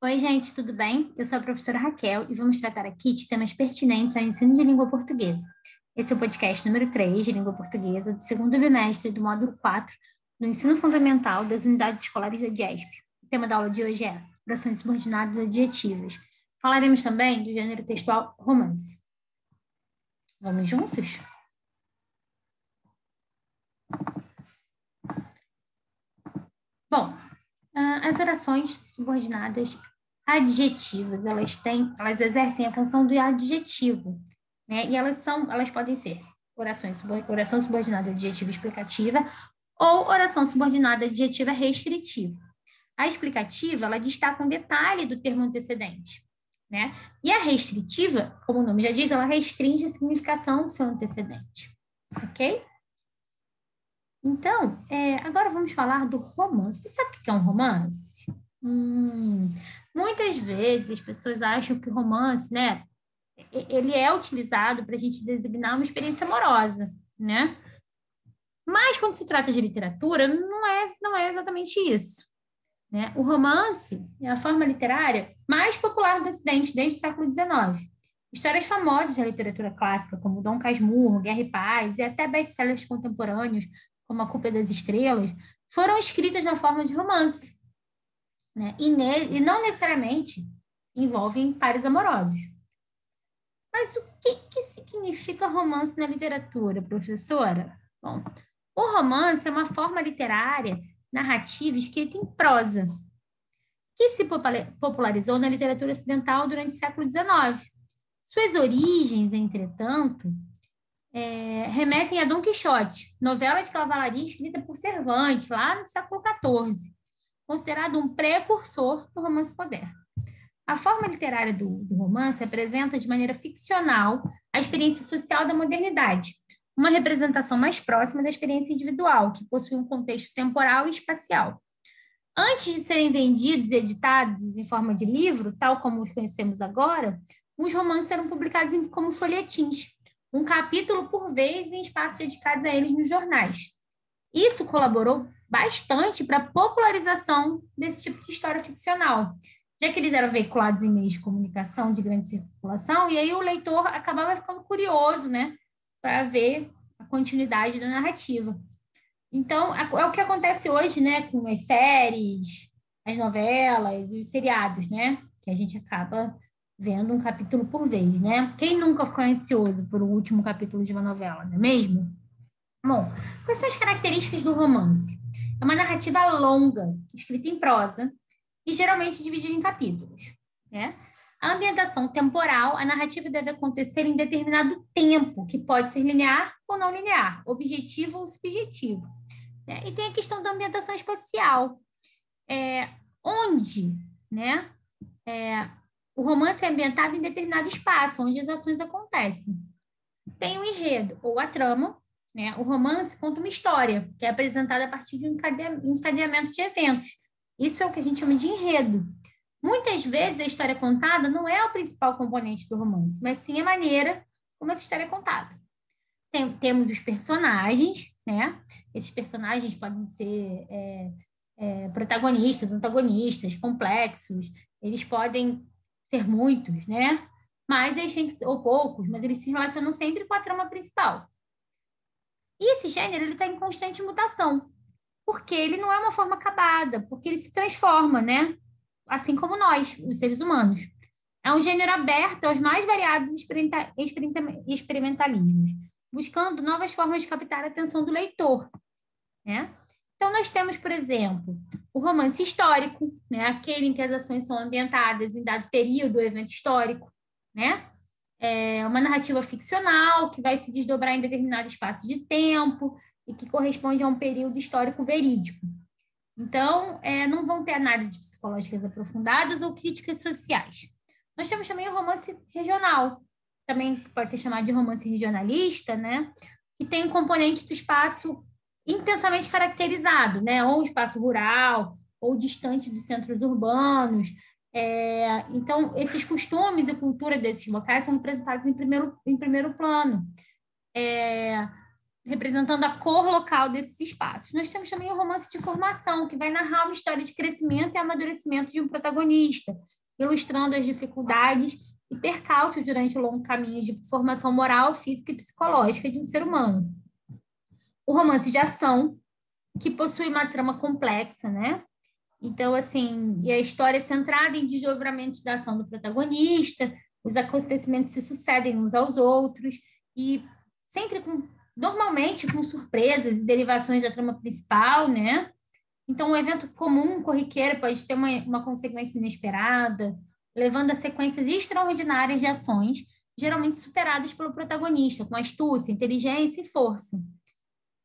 Oi, gente, tudo bem? Eu sou a professora Raquel e vamos tratar aqui de temas pertinentes ao ensino de língua portuguesa. Esse é o podcast número 3 de língua portuguesa do segundo bimestre do módulo 4 do ensino fundamental das unidades escolares da DIESP. O tema da aula de hoje é orações subordinadas adjetivas. Falaremos também do gênero textual romance. Vamos juntos? Bom, as orações subordinadas adjetivas, elas têm, elas exercem a função do adjetivo, né? E elas são, elas podem ser orações, oração subordinada adjetiva explicativa ou oração subordinada adjetiva restritiva. A explicativa, ela destaca um detalhe do termo antecedente, né? E a restritiva, como o nome já diz, ela restringe a significação do seu antecedente, ok? Então, é, agora vamos falar do romance. Você sabe o que é um romance? Hum, muitas vezes as pessoas acham que o romance, né, ele é utilizado para a gente designar uma experiência amorosa, né? Mas quando se trata de literatura, não é, não é exatamente isso. Né? O romance é a forma literária mais popular do Ocidente desde o século XIX. Histórias famosas da literatura clássica, como Dom Casmurro, Guerra e Paz, e até best-sellers contemporâneos, como A Culpa é das Estrelas, foram escritas na forma de romance. Né? E, ne e não necessariamente envolvem pares amorosos. Mas o que, que significa romance na literatura, professora? Bom, o romance é uma forma literária narrativa escrita em prosa, que se popularizou na literatura ocidental durante o século XIX. Suas origens, entretanto, é, remetem a Dom Quixote, novela de cavalaria escrita por Cervantes, lá no século XIV, considerado um precursor do romance moderno. A forma literária do, do romance apresenta de maneira ficcional a experiência social da modernidade, uma representação mais próxima da experiência individual, que possui um contexto temporal e espacial. Antes de serem vendidos e editados em forma de livro, tal como os conhecemos agora, os romances eram publicados como folhetins, um capítulo por vez em espaços dedicados a eles nos jornais. Isso colaborou bastante para a popularização desse tipo de história ficcional, já que eles eram veiculados em meios de comunicação de grande circulação, e aí o leitor acabava ficando curioso, né, para ver a continuidade da narrativa. Então, é o que acontece hoje, né, com as séries, as novelas e os seriados, né, que a gente acaba vendo um capítulo por vez, né? Quem nunca ficou ansioso por o último capítulo de uma novela, não é mesmo? Bom, quais são as características do romance? É uma narrativa longa, escrita em prosa e geralmente dividida em capítulos, né? A ambientação temporal, a narrativa deve acontecer em determinado tempo, que pode ser linear ou não linear, objetivo ou subjetivo. Né? E tem a questão da ambientação espacial, é, onde né, é, o romance é ambientado em determinado espaço, onde as ações acontecem. Tem o enredo, ou a trama, né? O romance conta uma história, que é apresentada a partir de um encadeamento de eventos. Isso é o que a gente chama de enredo. Muitas vezes a história contada não é o principal componente do romance, mas sim a maneira como essa história é contada. Tem, temos os personagens, né? Esses personagens podem ser é, é, protagonistas, antagonistas, complexos. Eles podem ser muitos, né? Mas eles têm que ou poucos, mas eles se relacionam sempre com a trama principal. E esse gênero ele está em constante mutação, porque ele não é uma forma acabada, porque ele se transforma, né? Assim como nós, os seres humanos. É um gênero aberto aos mais variados experimentalismos, buscando novas formas de captar a atenção do leitor, né? Então, nós temos, por exemplo, o romance histórico, né? aquele em que as ações são ambientadas em dado período evento histórico, né? É uma narrativa ficcional que vai se desdobrar em determinado espaço de tempo e que corresponde a um período histórico verídico. Então, é, não vão ter análises psicológicas aprofundadas ou críticas sociais. Nós temos também o romance regional, também pode ser chamado de romance regionalista, né? que tem um componente do espaço intensamente caracterizado, né? ou espaço rural, ou distante dos centros urbanos. É, então, esses costumes e cultura desses locais são representados em primeiro, em primeiro plano. É, representando a cor local desses espaços. Nós temos também o romance de formação, que vai narrar uma história de crescimento e amadurecimento de um protagonista, ilustrando as dificuldades e percalços durante o longo caminho de formação moral, física e psicológica de um ser humano. O romance de ação, que possui uma trama complexa, né? Então, assim, e a história é centrada em desdobramentos da ação do protagonista, os acontecimentos se sucedem uns aos outros, e sempre com, normalmente com surpresas e derivações da trama principal, né? Então, um evento comum, corriqueiro, pode ter uma, uma consequência inesperada, levando a sequências extraordinárias de ações, geralmente superadas pelo protagonista, com astúcia, inteligência e força.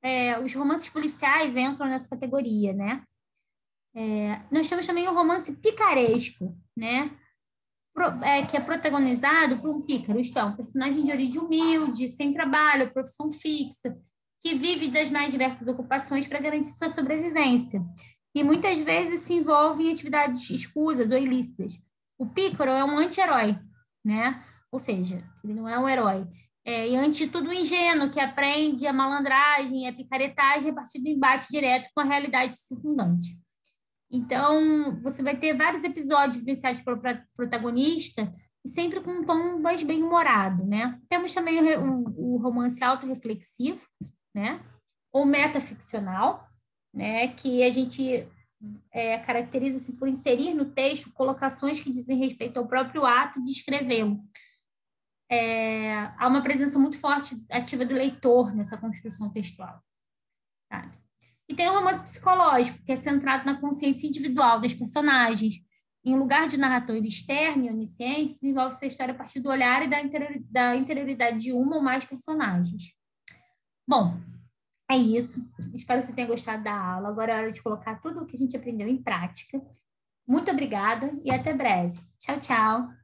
É, os romances policiais entram nessa categoria, né? É, nós temos também o romance picaresco, né? Pro, é, que é protagonizado por um pícaro, isto é, um personagem de origem humilde, sem trabalho, profissão fixa, que vive das mais diversas ocupações para garantir sua sobrevivência. E muitas vezes se envolve em atividades escusas ou ilícitas. O pícaro é um anti-herói, né? Ou seja, ele não é um herói. É, e antes de tudo, ingênuo, que aprende a malandragem a picaretagem a partir do embate direto com a realidade circundante. Então, você vai ter vários episódios vivenciados pelo protagonista, sempre com um tom mais bem-humorado, né? Temos também o, o romance autorreflexivo, né? Ou metaficcional, né? Que a gente é, caracteriza-se por inserir no texto colocações que dizem respeito ao próprio ato de escrevê-lo. É, há uma presença muito forte ativa do leitor nessa construção textual. Sabe? E tem um romance psicológico, que é centrado na consciência individual das personagens. Em lugar de narrador externo e onisciente, desenvolve-se a história a partir do olhar e da, da interioridade de uma ou mais personagens. Bom, é isso. Espero que você tenha gostado da aula. Agora é hora de colocar tudo o que a gente aprendeu em prática. Muito obrigada e até breve. Tchau, tchau.